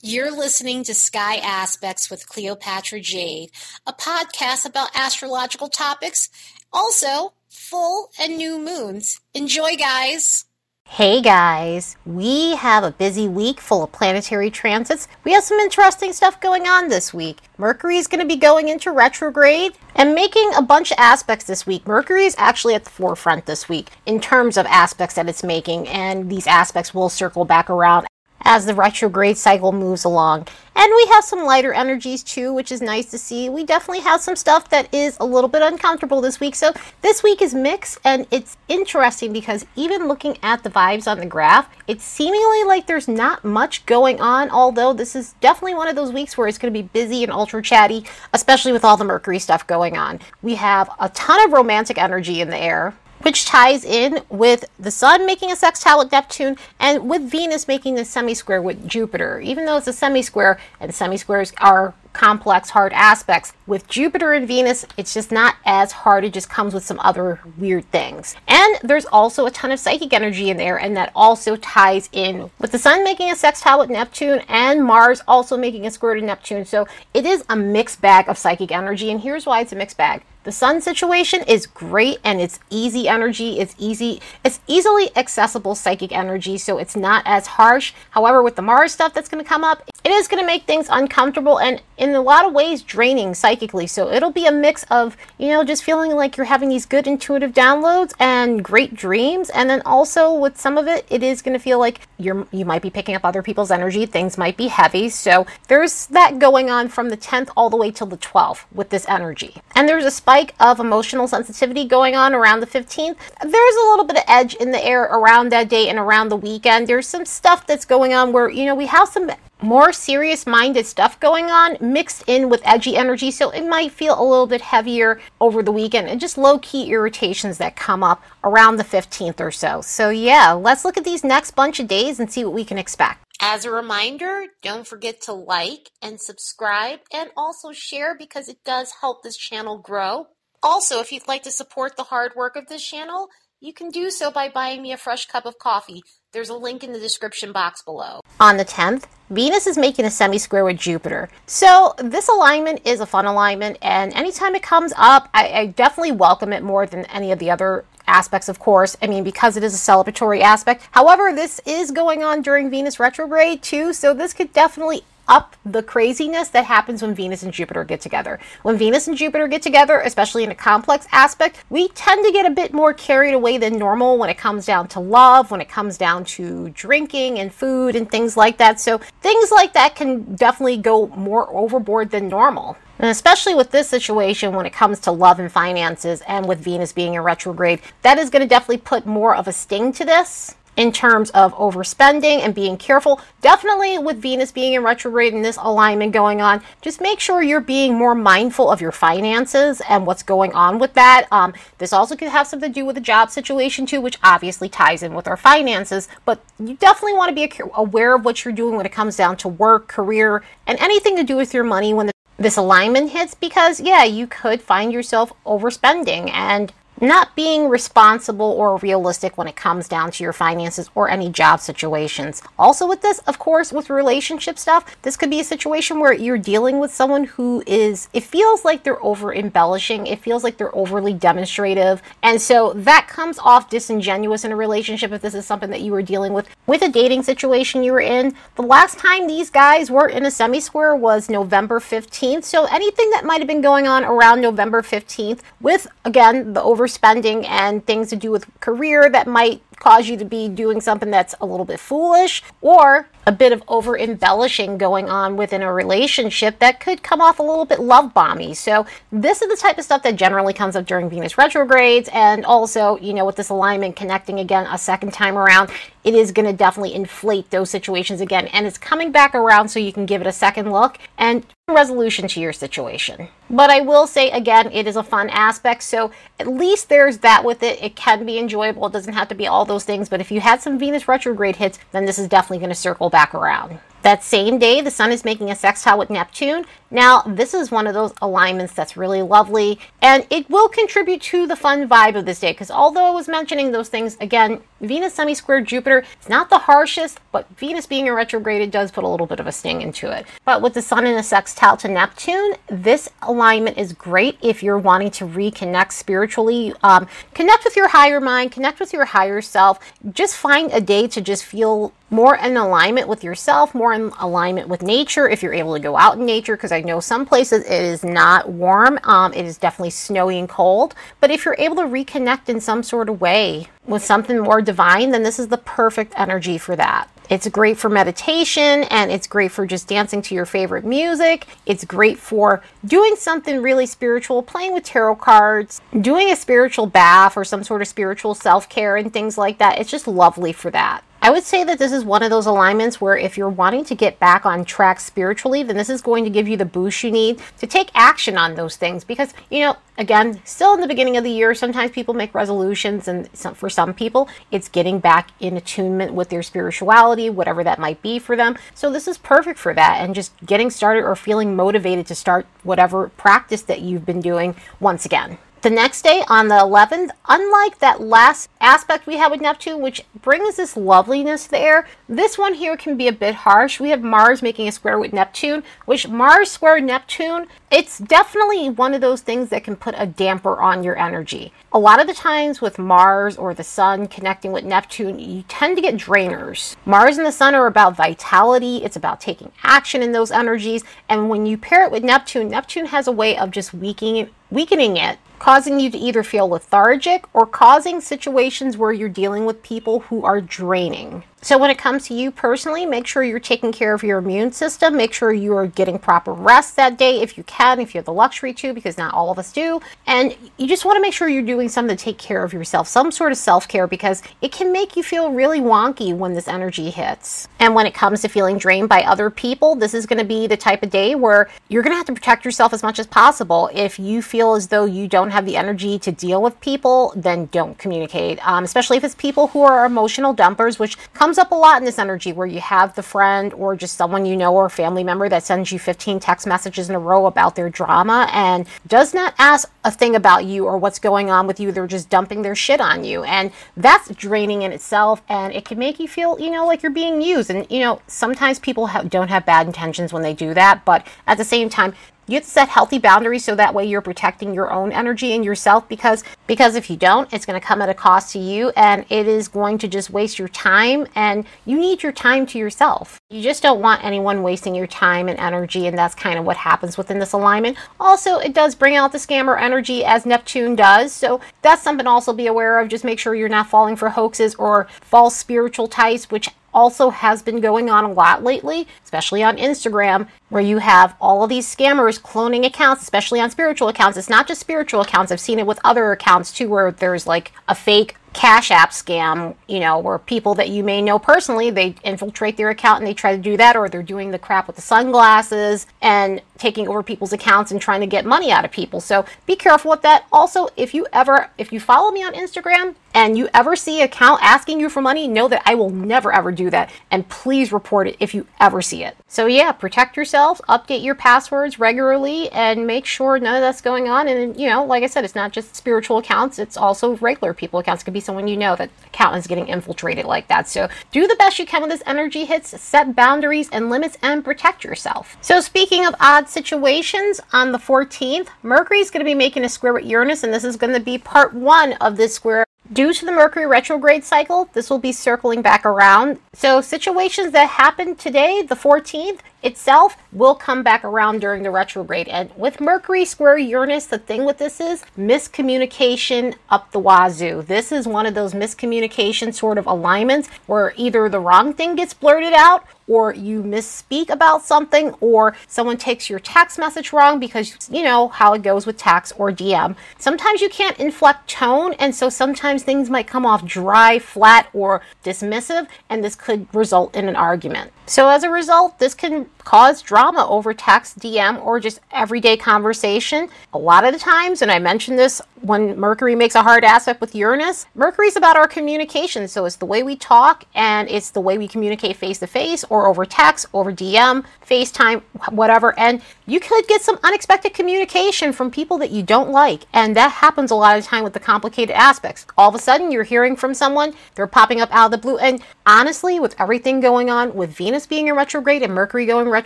You're listening to Sky Aspects with Cleopatra Jade, a podcast about astrological topics, also full and new moons. Enjoy, guys! Hey guys, we have a busy week full of planetary transits. We have some interesting stuff going on this week. Mercury is going to be going into retrograde and making a bunch of aspects this week. Mercury is actually at the forefront this week in terms of aspects that it's making, and these aspects will circle back around as the retrograde cycle moves along. And we have some lighter energies too, which is nice to see. We definitely have some stuff that is a little bit uncomfortable this week. So this week is mixed and it's interesting because even looking at the vibes on the graph, it's seemingly like there's not much going on, although this is definitely one of those weeks where it's going to be busy and ultra chatty, especially with all the Mercury stuff going on. We have a ton of romantic energy in the air which ties in with the Sun making a sextile with Neptune and with Venus making a semi square with Jupiter. Even though it's a semi square and semi squares are complex, hard aspects. With Jupiter and Venus, it's just not as hard. It just comes with some other weird things. And there's also a ton of psychic energy in there, and that also ties in with the Sun making a sextile with Neptune and Mars also making a square to Neptune. So it is a mixed bag of psychic energy, and here's why it's a mixed bag. The sun situation is great and it's easy energy. It's easy, it's easily accessible psychic energy, so it's not as harsh. However, with the Mars stuff that's going to come up, it is going to make things uncomfortable and in a lot of ways draining psychically. So it'll be a mix of, you know, just feeling like you're having these good intuitive downloads and great dreams. And then also with some of it, it is going to feel like you're, you might be picking up other people's energy. Things might be heavy. So there's that going on from the 10th all the way till the 12th with this energy. And there's a spike of emotional sensitivity going on around the 15th. There's a little bit of edge in the air around that day and around the weekend. There's some stuff that's going on where, you know, we have some more serious minded stuff going on mixed in with edgy energy. So it might feel a little bit heavier over the weekend and just low key irritations that come up around the 15th or so. So yeah, let's look at these next bunch of days and see what we can expect. As a reminder, don't forget to like and subscribe and also share because it does help this channel grow. Also, if you'd like to support the hard work of this channel, you can do so by buying me a fresh cup of coffee. There's a link in the description box below. On the 10th, Venus is making a semi square with Jupiter. So, this alignment is a fun alignment, and anytime it comes up, I, I, definitely welcome it more than any of the other aspects, of course. I mean, because it is a celebratory aspect. However, this is going on during Venus retrograde too, so this could definitely up the craziness that happens when Venus and Jupiter get together. When Venus and Jupiter get together, especially in a complex aspect, we tend to get a bit more carried away than normal when it comes down to love, when it comes down to drinking and food and things like that. So things like that can definitely go more overboard than normal. And especially with this situation when it comes to love and finances and with Venus being in retrograde, that is going to definitely put more of a sting to this in terms of overspending and being careful. Definitely with Venus being in retrograde and this alignment going on, just make sure you're being more mindful of your finances and what's going on with that. Um, this also could have something to do with the job situation too, which obviously ties in with our finances. But you definitely want to be aware of what you're doing when it comes down to work, career, and anything to do with your money when the this alignment hits because yeah you could find yourself overspending and not being responsible or realistic when it comes down to your finances or any job situations. Also, with this, of course, with relationship stuff, this could be a situation where you're dealing with someone who is, it feels like they're over embellishing, it feels like they're overly demonstrative, and so that comes off disingenuous in a relationship if this is something that you were dealing with with a dating situation you were in. The last time these guys were in a semi square was November 15th, so anything that might have been going on around November 15th with, again, the over overspending and things to do with career that might cause you to be doing something that's a little bit foolish or a bit of over embellishing going on within a relationship that could come off a little bit love bomby. So, this is the type of stuff that generally comes up during Venus retrogrades. And also, you know, with this alignment connecting again a second time around, it is going to definitely inflate those situations again. And it's coming back around so you can give it a second look and resolution to your situation. But I will say again, it is a fun aspect. So at least there's that with it. It can be enjoyable. It doesn't have to be all those things. But if you had some Venus retrograde hits, then this is definitely going to circle back around. That same day, the Sun is making a sextile with Neptune. Now, this is one of those alignments that's really lovely, and it will contribute to the fun vibe of this day. Because although I was mentioning those things, again, Venus semi square Jupiter. It's not the harshest, but Venus being in retrograde, does put a little bit of a sting into it. But with the Sun in a sextile to Neptune, this alignment is great if you're wanting to reconnect spiritually, um, connect with your higher mind, connect with your higher self. Just find a day to just feel more in alignment with yourself, more in alignment with nature if you're able to go out in nature. Because I know some places it is not warm, um, it is definitely snowy and cold. But if you're able to reconnect in some sort of way with something more divine, then this is the perfect energy for that. It's great for meditation and it's great for just dancing to your favorite music. It's great for doing something really spiritual, playing with tarot cards, doing a spiritual bath or some sort of spiritual self care and things like that. It's just lovely for that. I would say that this is one of those alignments where if you're wanting to get back on track spiritually, then this is going to give you the boost you need to take action on those things. Because, you know, again, still in the beginning of the year, sometimes people make resolutions, and some, for some people, it's getting back in attunement with their spirituality, whatever that might be for them. So, this is perfect for that, and just getting started or feeling motivated to start whatever practice that you've been doing once again. The next day, on the 11th, unlike that last aspect we had with Neptune, which brings this loveliness there, this one here can be a bit harsh. We have Mars making a square with Neptune, which Mars square Neptune, it's definitely one of those things that can put a damper on your energy. A lot of the times with Mars or the Sun connecting with Neptune, you tend to get drainers. Mars and the Sun are about vitality, it's about taking action in those energies, and when you pair it with Neptune, Neptune has a way of just weakening weakening it causing you to either feel lethargic or causing situations where you're dealing with people who are draining. So, when it comes to you personally, make sure you're taking care of your immune system. Make sure you are getting proper rest that day if you can, if you have the luxury to, because not all of us do. And you just want to make sure you're doing something to take care of yourself, some sort of self care, because it can make you feel really wonky when this energy hits. And when it comes to feeling drained by other people, this is going to be the type of day where you're going to have to protect yourself as much as possible. If you feel as though you don't have the energy to deal with people, then don't communicate, um, especially if it's people who are emotional dumpers, which comes comes up a lot in this energy where you have the friend or just someone you know or family member that sends you 15 text messages in a row about their drama and does not ask a thing about you or what's going on with you. They're just dumping their shit on you. And that's draining in itself. And it can make you feel, you know, like you're being used. And, you know, sometimes people have, don't have bad intentions when they do that. But at the same time, you have to set healthy boundaries so that way you're protecting your own energy and yourself because because if you don't, it's going to come at a cost to you and it is going to just waste your time and you need your time to yourself. You just don't want anyone wasting your time and energy and that's kind of what happens within this alignment. Also, it does bring out the scammer energy as Neptune does. So that's something also be aware of. Just make sure you're not falling for hoaxes or false spiritual types which also has been going on a lot lately, especially on Instagram, where you have all of these scammers cloning accounts, especially on spiritual accounts. It's not just spiritual accounts, I've seen it with other accounts too, where there's like a fake Cash App scam, you know, where people that you may know personally, they infiltrate their account and they try to do that, or they're doing the crap with the sunglasses and taking over people's accounts and trying to get money out of people. So be careful with that. Also, if you ever, if you follow me on Instagram and you ever see account asking you for money, know that I will never ever do that. And please report it if you ever see it. So yeah, protect yourself, update your passwords regularly, and make sure none of that's going on. And you know, like I said, it's not just spiritual accounts, it's also regular people accounts. It could be someone you know that account is getting infiltrated like that. So do the best you can with this energy hits, set boundaries and limits, and protect yourself. So speaking of odd situations, on the 14th, Mercury is going to be making a square with Uranus, and this is going to be part one of this square Due to the Mercury retrograde cycle, this will be circling back around. So, situations that happened today, the 14th, itself will come back around during the retrograde. And with Mercury square Uranus, the thing with this is miscommunication up the wazoo. This is one of those miscommunication sort of alignments where either the wrong thing gets blurted out or you misspeak about something, or someone takes your text message wrong because you know how it goes with text or DM. Sometimes you can't inflect tone, and so sometimes things might come off dry, flat, or dismissive, and this could result in an argument. So, as a result, this can cause drama over text, DM, or just everyday conversation. A lot of the times, and I mentioned this when Mercury makes a hard aspect with Uranus, Mercury's about our communication. So it's the way we talk and it's the way we communicate face to face or over text, over DM, FaceTime, whatever. And you could get some unexpected communication from people that you don't like. And that happens a lot of the time with the complicated aspects. All of a sudden, you're hearing from someone, they're popping up out of the blue. And honestly, with everything going on, with Venus being in retrograde and Mercury going retrograde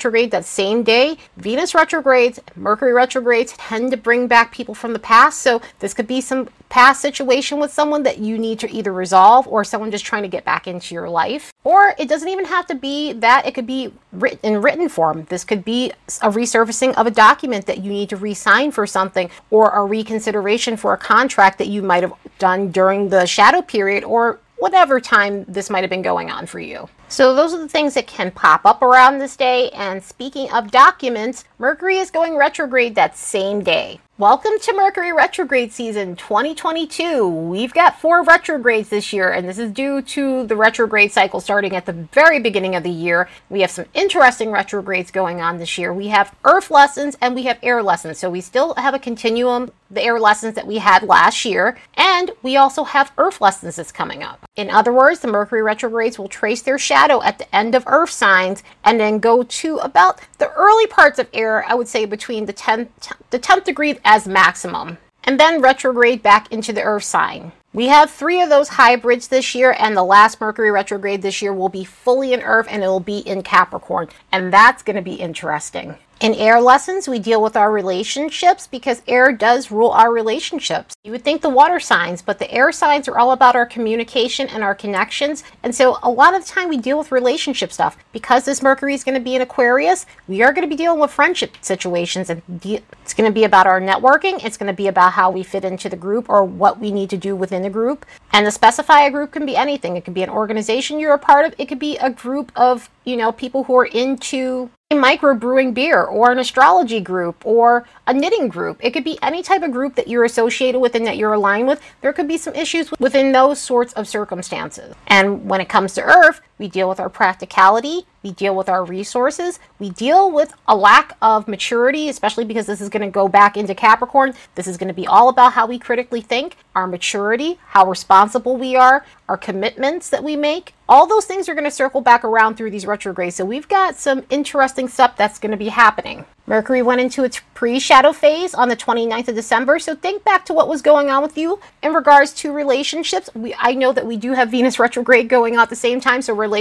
that same day, Venus retrogrades, Mercury retrogrades tend to bring back people from the past. So this could be some past situation with someone that you need to either resolve or someone just trying to get back into your life. Or it doesn't even have to be that, it could be written, in written form. This could be a resurfacing of a document that you need to re sign for something or a reconsideration for a contract that you might have done during the shadow period or whatever time this might have been going on for you. So those are the things that can pop up around this day. And speaking of documents, Mercury is going retrograde that same day. Welcome to Mercury retrograde season 2022. We've got four retrogrades this year, and this is due to the retrograde cycle starting at the very beginning of the year. We have some interesting retrogrades going on this year. We have Earth lessons and we have air lessons. So we still have a continuum, the air lessons that we had last year, and we also have Earth lessons that's coming up. In other words, the Mercury retrogrades will trace their shadow at the end of Earth signs and then go to about the early parts of air, I would say between the 10th, the 10th degree as maximum, and then retrograde back into the Earth sign. We have three of those hybrids this year, and the last Mercury retrograde this year will be fully in Earth and it will be in Capricorn. And that's going to be interesting. In air lessons, we deal with our relationships because air does rule our relationships. You would think the water signs, but the air signs are all about our communication and our connections. And so a lot of the time we deal with relationship stuff. Because this Mercury is going to be in Aquarius, we are going to be dealing with friendship situations and it's going to be about our networking. It's going to be about how we fit into the group or what we need to do within the group. And the specify a group can be anything. It could be an organization you're a part of. It could be a group of, you know, people who are into microbrewing beer or an astrology group or a knitting group. It could be any type of group that you're associated with and that you're aligned with. There could be some issues within those sorts of circumstances. And when it comes to Earth, we deal with our practicality, we deal with our resources, we deal with a lack of maturity, especially because this is going to go back into Capricorn. This is going to be all about how we critically think, our maturity, how responsible we are, our commitments that we make. All those things are going to circle back around through these retrogrades. So we've got some interesting stuff that's going to be happening. Mercury went into its pre shadow phase on the 29th of December. So think back to what was going on with you in regards to relationships. We, I know that we do have Venus retrograde going on at the same time. So relationships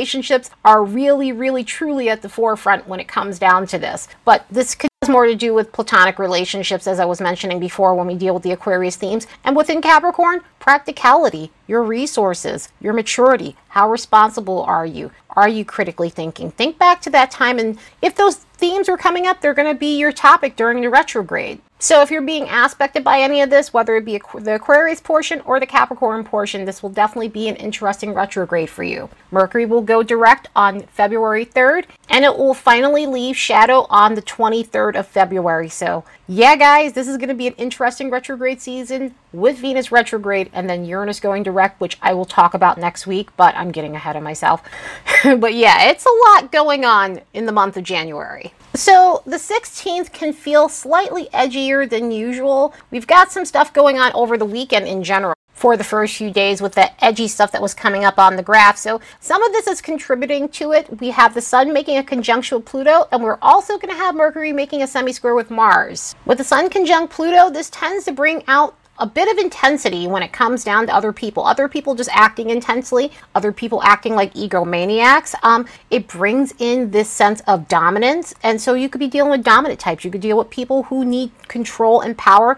are really, really, truly at the forefront when it comes down to this. But this has more to do with platonic relationships, as I was mentioning before when we deal with the Aquarius themes. And within Capricorn, practicality, your resources, your maturity. How responsible are you? Are you critically thinking? Think back to that time, and if those themes were coming up, they're going to be your topic during the retrograde. So if you're being aspected by any of this, whether it be the Aquarius portion or the Capricorn portion, this will definitely be an interesting retrograde for you. Mercury will go direct on February 3rd, and it will finally leave shadow on the 23rd of February. So yeah, guys, this is going to be an interesting retrograde season with Venus retrograde and then Uranus going direct, which I will talk about next week, but I'm getting ahead of myself. but yeah, it's a lot going on in the month of January. So the 16th can feel slightly edgier than usual. We've got some stuff going on over the weekend in general for the first few days with the edgy stuff that was coming up on the graph. So some of this is contributing to it. We have the Sun making a conjunction with Pluto, and we're also going to have Mercury making a semi-square with Mars. With the Sun conjunct Pluto, this tends to bring out a bit of intensity when it comes down to other people. Other people just acting intensely, other people acting like egomaniacs. Um, it brings in this sense of dominance. And so you could be dealing with dominant types. You could deal with people who need control and power,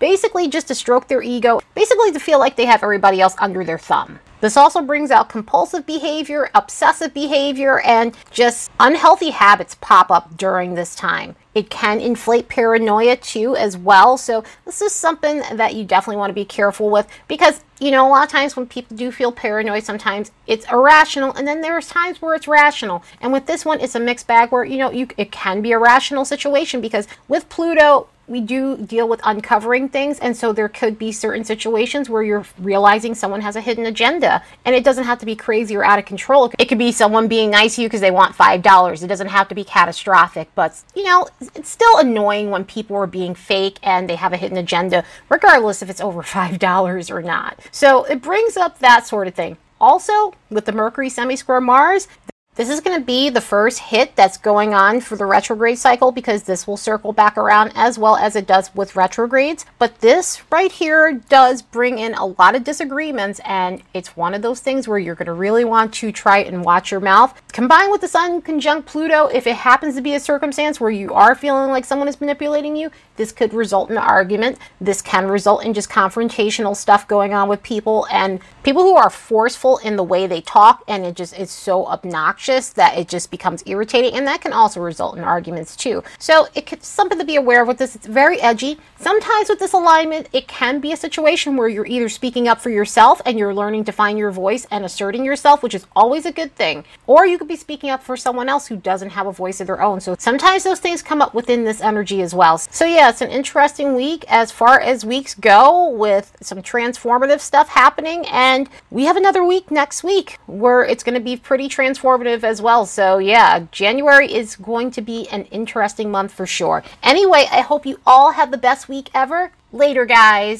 basically just to stroke their ego, basically to feel like they have everybody else under their thumb. This also brings out compulsive behavior, obsessive behavior, and just unhealthy habits pop up during this time. It can inflate paranoia too, as well. So, this is something that you definitely want to be careful with because, you know, a lot of times when people do feel paranoid, sometimes it's irrational, and then there's times where it's rational. And with this one, it's a mixed bag where, you know, you, it can be a rational situation because with Pluto, we do deal with uncovering things. And so there could be certain situations where you're realizing someone has a hidden agenda. And it doesn't have to be crazy or out of control. It could be someone being nice to you because they want $5. It doesn't have to be catastrophic. But, you know, it's still annoying when people are being fake and they have a hidden agenda, regardless if it's over $5 or not. So it brings up that sort of thing. Also, with the Mercury semi square Mars, this is going to be the first hit that's going on for the retrograde cycle because this will circle back around as well as it does with retrogrades. But this right here does bring in a lot of disagreements, and it's one of those things where you're going to really want to try and watch your mouth. Combined with the Sun conjunct Pluto, if it happens to be a circumstance where you are feeling like someone is manipulating you, this could result in argument. This can result in just confrontational stuff going on with people and people who are forceful in the way they talk, and it just is so obnoxious that it just becomes irritating, and that can also result in arguments too. So it could something to be aware of with this. It's very edgy. Sometimes with this alignment, it can be a situation where you're either speaking up for yourself and you're learning to find your voice and asserting yourself, which is always a good thing, or you could be speaking up for someone else who doesn't have a voice of their own. So sometimes those things come up within this energy as well. So yeah, it's an interesting week as far as weeks go with some transformative stuff happening, and we have another week next week where it's going to be pretty transformative as well. So, yeah, January is going to be an interesting month for sure. Anyway, I hope you all have the best week ever. Later, guys.